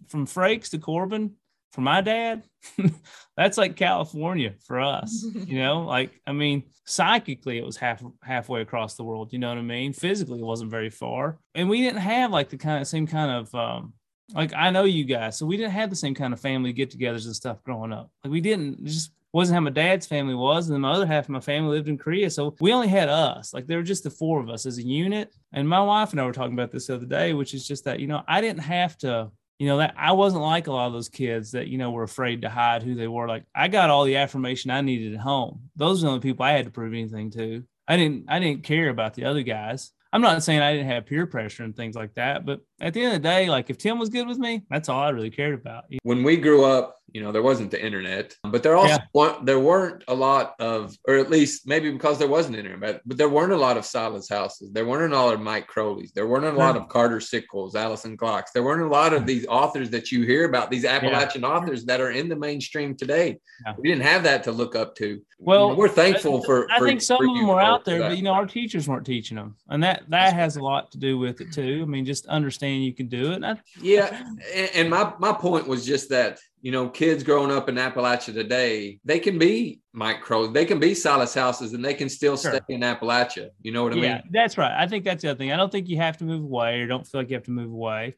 from Frakes to Corbin, for my dad, that's like California for us. You know, like I mean, psychically it was half halfway across the world. You know what I mean? Physically, it wasn't very far, and we didn't have like the kind of same kind of um, like I know you guys, so we didn't have the same kind of family get-togethers and stuff growing up. Like we didn't just wasn't how my dad's family was, and then my other half of my family lived in Korea. So we only had us. Like there were just the four of us as a unit. And my wife and I were talking about this the other day, which is just that, you know, I didn't have to, you know, that I wasn't like a lot of those kids that, you know, were afraid to hide who they were. Like I got all the affirmation I needed at home. Those are the only people I had to prove anything to. I didn't I didn't care about the other guys. I'm not saying I didn't have peer pressure and things like that, but at the end of the day, like if Tim was good with me, that's all I really cared about. When we grew up, you know, there wasn't the internet, but there also yeah. there weren't a lot of, or at least maybe because there wasn't internet, but there weren't a lot of Silas Houses. There weren't a lot of Mike Croleys. There weren't a lot of Carter Sickels, Allison Glocks. There weren't a lot of these authors that you hear about, these Appalachian yeah. authors that are in the mainstream today. Yeah. We didn't have that to look up to. Well, you know, we're thankful I, for. I for, think some of them were out there, but you know, our teachers weren't teaching them, and that that has a lot to do with it too. I mean, just understand you can do it. I, yeah, and my my point was just that you know, kids growing up in Appalachia today, they can be Mike Crow, they can be Silas Houses, and they can still sure. stay in Appalachia. You know what I yeah, mean? That's right. I think that's the other thing. I don't think you have to move away or don't feel like you have to move away.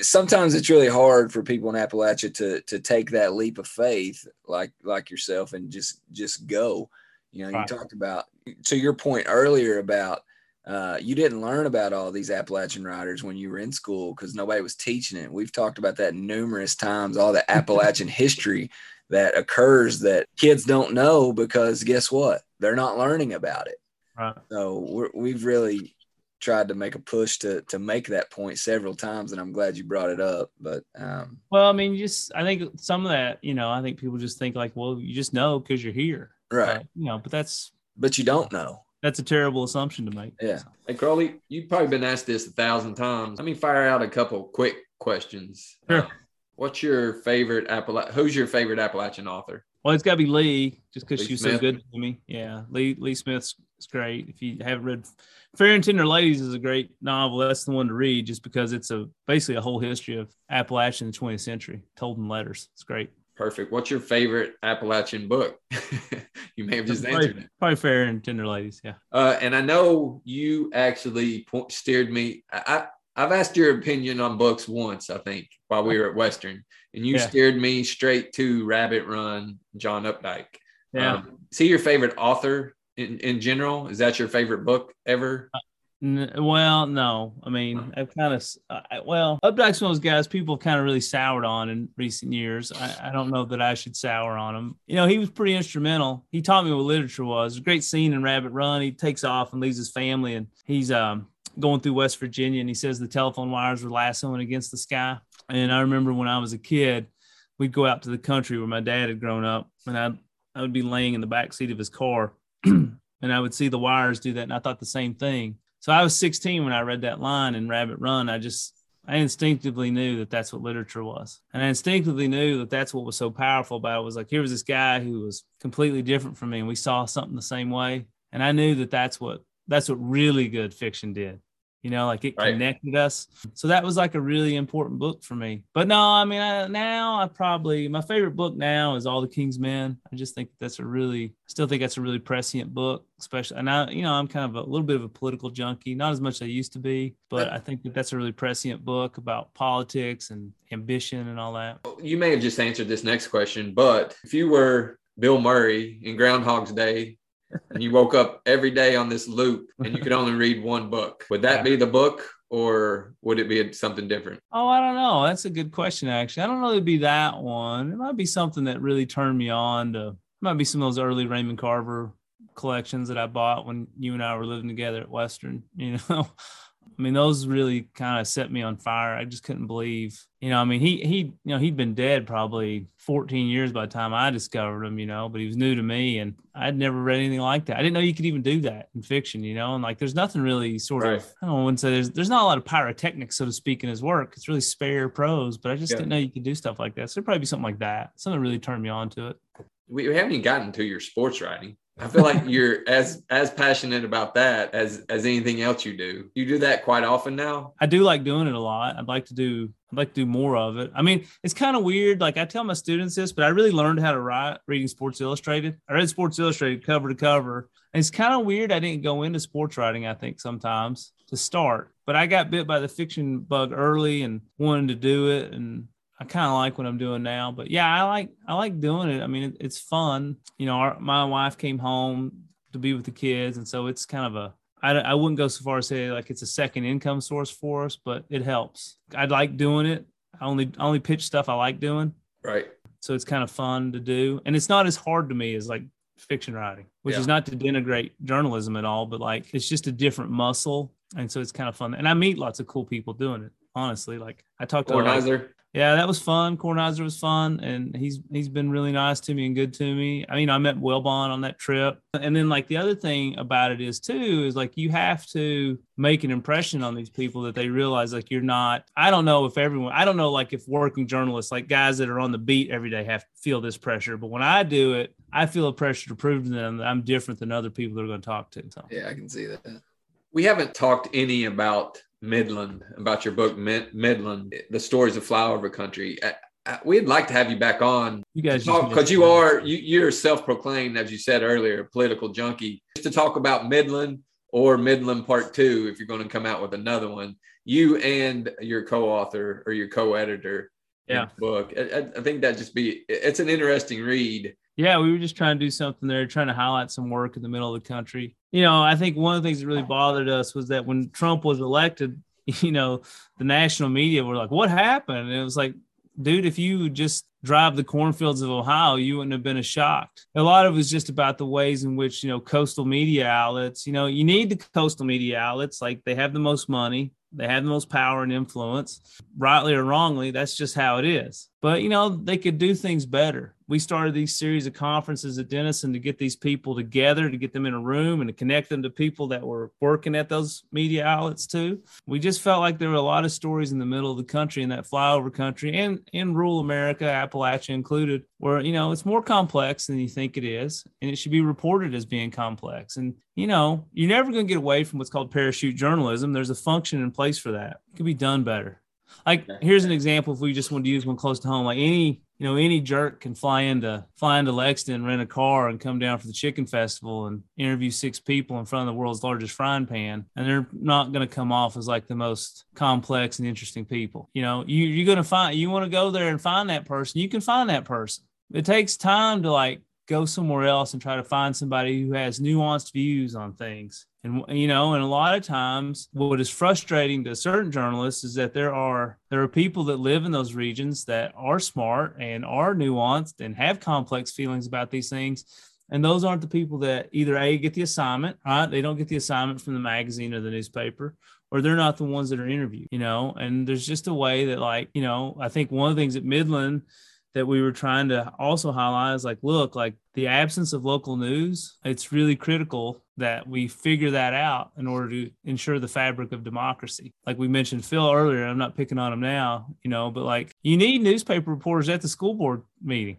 Sometimes it's really hard for people in Appalachia to to take that leap of faith, like like yourself, and just just go. You know, right. you talked about to your point earlier about uh, you didn't learn about all these Appalachian writers when you were in school because nobody was teaching it. We've talked about that numerous times, all the Appalachian history that occurs that kids don't know because guess what? They're not learning about it. Right. So we have really tried to make a push to to make that point several times, and I'm glad you brought it up. But um, well, I mean, just I think some of that, you know, I think people just think like, well, you just know because you're here, right? you know, but that's but you don't know that's a terrible assumption to make. Yeah. Hey, Croley, you've probably been asked this a thousand times. Let me fire out a couple quick questions. Sure. Uh, what's your favorite Appala- Who's your favorite Appalachian author? Well, it's got to be Lee, just because she's so good to me. Yeah, Lee Lee Smith's great. If you haven't read Fair and Tender Ladies, is a great novel. That's the one to read, just because it's a basically a whole history of Appalachia in the 20th century, told in letters. It's great. Perfect. What's your favorite Appalachian book? you may have just probably, answered it. Probably Fair and Tender Ladies. Yeah. Uh, and I know you actually po- steered me. I, I, have asked your opinion on books once, I think, while we were at Western, and you Yeah. steered me straight to Rabbit Run, John Updike. Yeah. Um, see your favorite author in, in general? Is that your favorite book ever? Well, no. I mean, I've kind of, well, Updike's one of those guys people kind of really soured on in recent years. I, I don't know that I should sour on him. You know, he was pretty instrumental. He taught me what literature was. A great scene in Rabbit Run. He takes off and leaves his family, and he's um, going through West Virginia, and he says the telephone wires were lassoing against the sky. And I remember when I was a kid, we'd go out to the country where my dad had grown up, and I I would be laying in the back seat of his car, and I would see the wires do that, and I thought the same thing. So I was 16 when I read that line in Rabbit Run. I just I instinctively knew that that's what literature was, and I instinctively knew that that's what was so powerful about it. Was like here was this guy who was completely different from me, and we saw something the same way, and I knew that that's what that's what really good fiction did. You know, like it Right. connected us. So that was like a really important book for me. But no, I mean, I, now I probably my favorite book now is All the King's Men. I just think that's a really, I still think that's a really prescient book, especially. And I, you know, I'm kind of a little bit of a political junkie, not as much as I used to be, but I think that that's a really prescient book about politics and ambition and all that. You may have just answered this next question, but if you were Bill Murray in Groundhog's Day and you woke up every day on this loop and you could only read one book, would that be the book or would it be something different? Oh, I don't know. That's a good question, actually. I don't know. It'd be that one. It might be something that really turned me on to. It might be some of those early Raymond Carver collections that I bought when you and I were living together at Western. You know, I mean, those really kind of set me on fire. I just couldn't believe. You know, I mean, he he, you know, he'd been dead probably 14 years by the time I discovered him. You know, but he was new to me, and I'd never read anything like that. I didn't know you could even do that in fiction. You know, and like, there's nothing really sort Right. of. I don't want to say there's there's not a lot of pyrotechnics, so to speak, in his work. It's really spare prose, but I just Yeah. didn't know you could do stuff like that. So it'd probably be something like that. Something really turned me on to it. We, we haven't even gotten to your sports writing. I feel like you're as as passionate about that as as anything else you do. You do that quite often now. I do like doing it a lot. I'd like to do I'd like to do more of it. I mean, it's kind of weird. Like I tell my students this, but I really learned how to write reading Sports Illustrated. I read Sports Illustrated cover to cover. And it's kind of weird. I didn't go into sports writing, I think, sometimes to start. But I got bit by the fiction bug early and wanted to do it. And I kind of like what I'm doing now. But yeah, I like I like doing it. I mean, it, it's fun. You know, our, my wife came home to be with the kids, and so it's kind of a I, I wouldn't go so far as say like it's a second income source for us, but it helps. I like doing it. I only I only pitch stuff I like doing, Right. so it's kind of fun to do, and it's not as hard to me as like fiction writing, which Yeah. is not to denigrate journalism at all, but like it's just a different muscle, and so it's kind of fun. And I meet lots of cool people doing it. Honestly, like I talked to Kornheiser. Yeah, that was fun. Kornheiser was fun, and he's he's been really nice to me and good to me. I mean, I met Wilbon on that trip, and then like the other thing about it is too is like you have to make an impression on these people that they realize like you're not. I don't know if everyone. I don't know like if working journalists like guys that are on the beat every day have feel this pressure, but when I do it, I feel a pressure to prove to them that I'm different than other people they're going to talk to. So Yeah, I can see that. We haven't talked any about Midland, about your book Mid- Midland, the stories of flyover country. I, I, we'd like to have you back on you guys, because you are you, you're self-proclaimed, as you said earlier, political junkie. Just to talk about Midland or Midland Part Two, if you're going to come out with another one, you and your co-author or your co-editor, Yeah. book. I, I- I think that just be it's an interesting read. Yeah, we were just trying to do something there, trying to highlight some work in the middle of the country. You know, I think one of the things that really bothered us was that when Trump was elected, you know, the national media were like, "What happened?" And it was like, dude, if you just drive the cornfields of Ohio, you wouldn't have been as shocked. A lot of it was just about the ways in which, you know, coastal media outlets, you know, you need the coastal media outlets, like they have the most money, they have the most power and influence. Rightly or wrongly, that's just how it is. But, you know, they could do things better. We started these series of conferences at Denison to get these people together, to get them in a room and to connect them to people that were working at those media outlets too. We just felt like there were a lot of stories in the middle of the country in that flyover country and in rural America, Appalachia included, where, you know, it's more complex than you think it is. And it should be reported as being complex. And, you know, you're never going to get away from what's called parachute journalism. There's a function in place for that. It could be done better. Like, here's an example if we just want to use one close to home. Like any you know, any jerk can fly into fly into Lexington, rent a car, and come down for the chicken festival and interview six people in front of the world's largest frying pan, and they're not going to come off as like the most complex and interesting people. You know, you you're going to find you want to go there and find that person, you can find that person. It takes time to like go somewhere else and try to find somebody who has nuanced views on things. And you know, and a lot of times what is frustrating to certain journalists is that there are there are people that live in those regions that are smart and are nuanced and have complex feelings about these things. And those aren't the people that either A get the assignment, right? They don't get the assignment from the magazine or the newspaper, or they're not the ones that are interviewed, you know. And there's just a way that, like, you know, I think one of the things at Midland that we were trying to also highlight is like, look, like the absence of local news, it's really critical that we figure that out in order to ensure the fabric of democracy. Like we mentioned Phil earlier, I'm not picking on him now, you know, but like you need newspaper reporters at the school board meeting.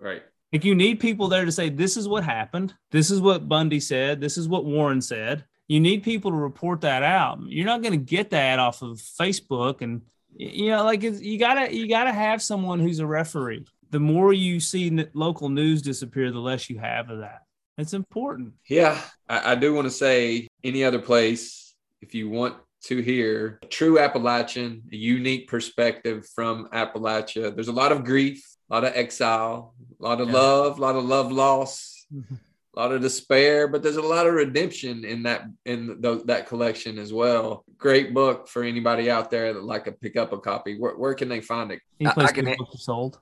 Right. Like you need people there to say, this is what happened. This is what Bundy said. This is what Warren said. You need people to report that out. You're not going to get that off of Facebook and you know like you gotta you gotta have someone who's a referee. The more you see local news disappear the less you have of that. It's important. Yeah i, I do want to say any other place if you want to hear true appalachian a unique perspective from appalachia. There's a lot of grief a lot of exile a lot of yeah. love a lot of love loss mm-hmm a lot of despair, but there's a lot of redemption in that in the, that collection as well. Great book for anybody out there that like to pick up a copy. Where, where can they find it? Any place I, I can sold.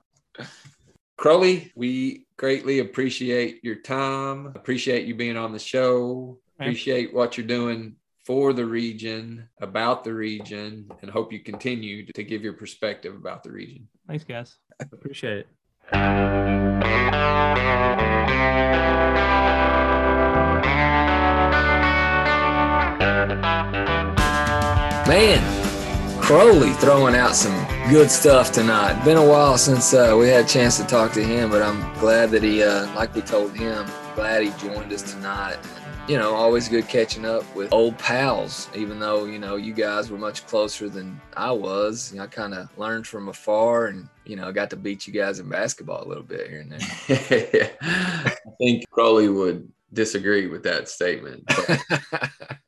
Croley, we greatly appreciate your time. Appreciate you being on the show. Appreciate what you're doing for the region, about the region, and hope you continue to give your perspective about the region. Thanks, guys. Appreciate it. Man, Croley throwing out some good stuff tonight. Been a while since uh, we had a chance to talk to him, but I'm glad that he, uh, like we told him, glad he joined us tonight. You know, always good catching up with old pals, even though, you know, you guys were much closer than I was. You know, I kind of learned from afar and, you know, got to beat you guys in basketball a little bit here and there. I think Croley would disagree with that statement.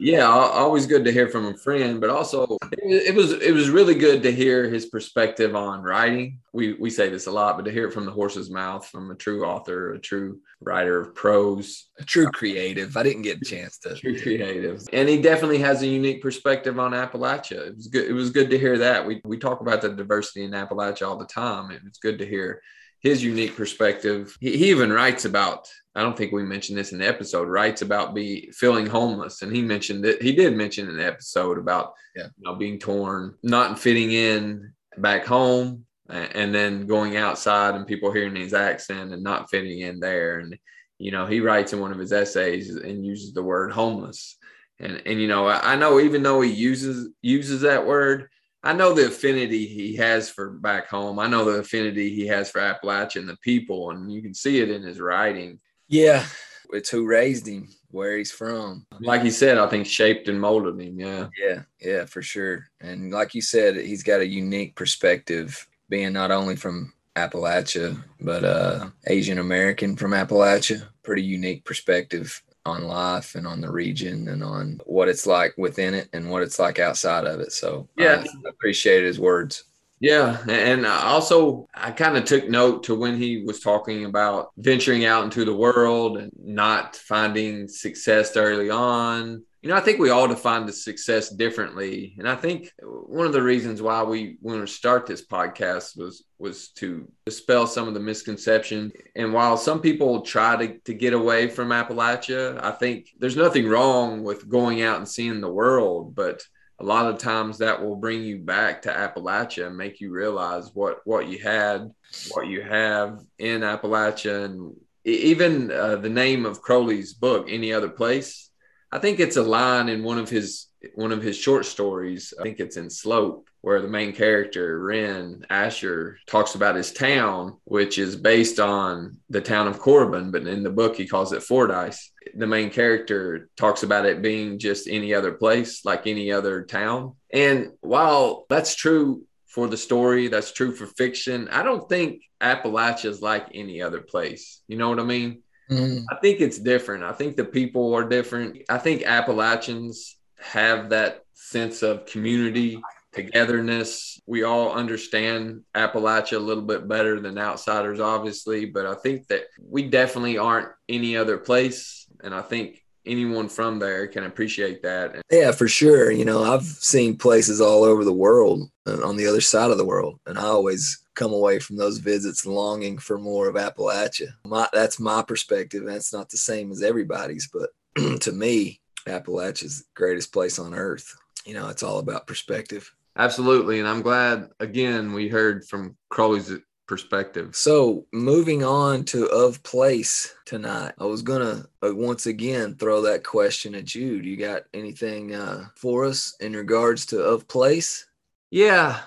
Yeah, always good to hear from a friend, but also it was it was really good to hear his perspective on writing. We we say this a lot, but to hear it from the horse's mouth from a true author, a true writer of prose, a true creative. I didn't get a chance to true creative, and he definitely has a unique perspective on Appalachia. It was good. It was good to hear that. We we talk about the diversity in Appalachia all the time, and it's good to hear his unique perspective. He, he even writes about I don't think we mentioned this in the episode, writes about be feeling homeless. And he mentioned that he did mention in the episode about yeah. you know, being torn, not fitting in back home, and then going outside and people hearing his accent and not fitting in there. And, you know, he writes in one of his essays and uses the word homeless. And, and you know, I know even though he uses uses that word, I know the affinity he has for back home. I know the affinity he has for Appalachia and the people, and you can see it in his writing. Yeah, it's who raised him, where he's from. Like you said, I think shaped and molded him. Yeah. Yeah, yeah, for sure. And like you said, he's got a unique perspective, being not only from Appalachia, but uh, Asian American from Appalachia. Pretty unique perspective on life and on the region and on what it's like within it and what it's like outside of it. So yeah, I appreciate his words. Yeah, and also I kind of took note to when he was talking about venturing out into the world and not finding success early on. You know, I think we all define the success differently, and I think one of the reasons why we want to start this podcast was was to dispel some of the misconceptions. And while some people try to, to get away from Appalachia, I think there's nothing wrong with going out and seeing the world, but a lot of times that will bring you back to Appalachia and make you realize what what you had, what you have in Appalachia, and even uh, the name of Croley's book, "Any Other Place." I think it's a line in one of his one of his short stories. I think it's in Slope, where the main character Ren Asher talks about his town, which is based on the town of Corbin, but in the book he calls it Fordyce the main character talks about it being just any other place, like any other town. And while that's true for the story. That's true for fiction. I don't think Appalachia is like any other place. You know what I mean? Mhm. I think it's different. I think the people are different. I think Appalachians have that sense of community, togetherness. We all understand Appalachia a little bit better than outsiders, obviously, but I think that we definitely aren't any other place. And I think anyone from there can appreciate that. Yeah, for sure. You know, I've seen places all over the world and on the other side of the world, and I always come away from those visits longing for more of Appalachia. My, that's my perspective. That's not the same as everybody's, but to me, Appalachia's the greatest place on earth. You know, it's all about perspective. Absolutely. And I'm glad, again, we heard from Croley's perspective. So moving on to of place tonight, I was gonna uh, once again throw that question at you. Do you got anything uh, for us in regards to of place? Yeah,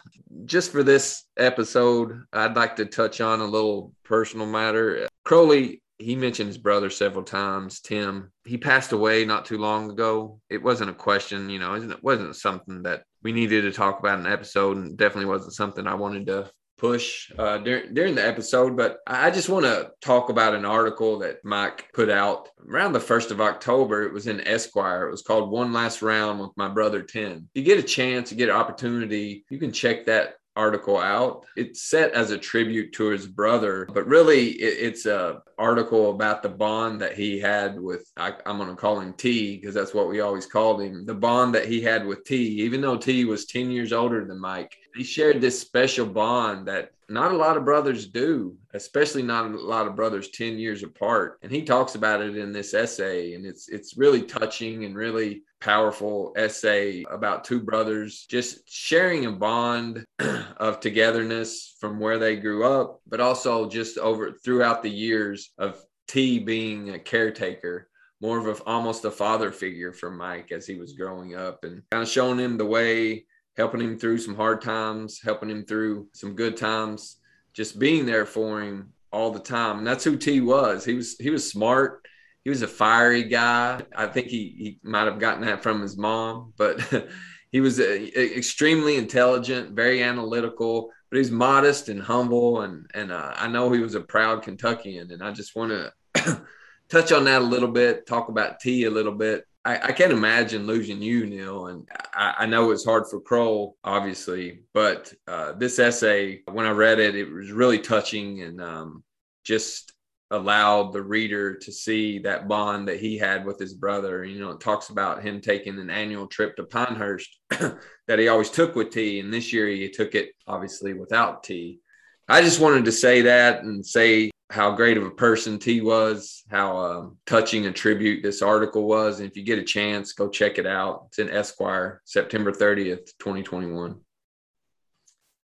just for this episode, I'd like to touch on a little personal matter. Crowley, he mentioned his brother several times, Tim. He passed away not too long ago. It wasn't a question, you know, it wasn't something that we needed to talk about an episode, and definitely wasn't something I wanted to push uh, during, during the episode. But I just want to talk about an article that Mike put out around the 1st of October. It was in Esquire. It was called One Last Round with My Brother Tim. If you get a chance, you get an opportunity, you can check that article out. It's set as a tribute to his brother, but really it, it's a article about the bond that he had with I, I'm going to call him T because that's what we always called him. The bond that he had with T, even though T was 10 years older than Mike, he shared this special bond that not a lot of brothers do, especially not a lot of brothers 10 years apart. And he talks about it in this essay and it's it's really touching and really powerful essay about two brothers just sharing a bond of togetherness from where they grew up, but also just over throughout the years of T being a caretaker more of a almost a father figure for Mike as he was growing up and kind of showing him the way helping him through some hard times, helping him through some good times, just being there for him all the time. And that's who T was. He was he was smart. He was a fiery guy. I think he he might have gotten that from his mom, but he was uh, extremely intelligent, very analytical, but he's modest and humble. And and uh, I know he was a proud Kentuckian. And I just want to touch on that a little bit, talk about T a little bit. I, I can't imagine losing you, Neil. And I, I know it's hard for Kroll, obviously, but uh, this essay, when I read it, it was really touching and um, just allowed the reader to see that bond that he had with his brother. You know, it talks about him taking an annual trip to Pinehurst that he always took with T. And this year he took it obviously without T. I just wanted to say that and say how great of a person T was, how um, touching a tribute this article was. And if you get a chance, go check it out. It's in Esquire, September 30th, 2021.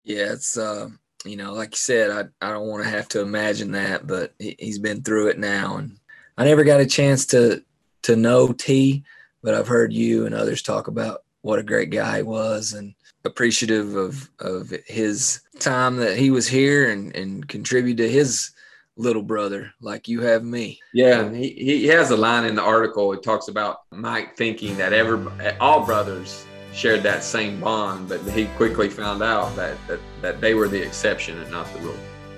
Yeah, it's uh, you know, like you said, I I don't want to have to imagine that, but he, he's been through it now, and I never got a chance to to know T, but I've heard you and others talk about what a great guy he was, and appreciative of of his time that he was here and and contribute to his little brother like you have me. Yeah, he, he has a line in the article. It talks about Mike thinking that every all brothers shared that same bond, but he quickly found out that that, that they were the exception and not the rule.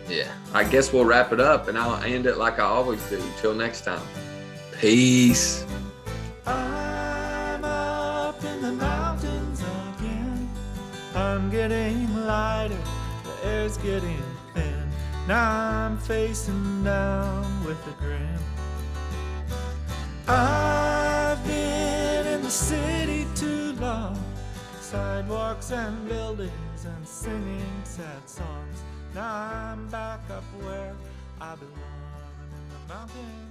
Yeah. I guess we'll wrap it up, and I'll end it like I always do. Till next time. Peace. I'm up in the mountains again. I'm getting lighter, the air's getting thin. Now I'm facing down with a grin. I've been in the city too long. Sidewalks and buildings and singing sad songs. Now I'm back up where I belong in the mountains.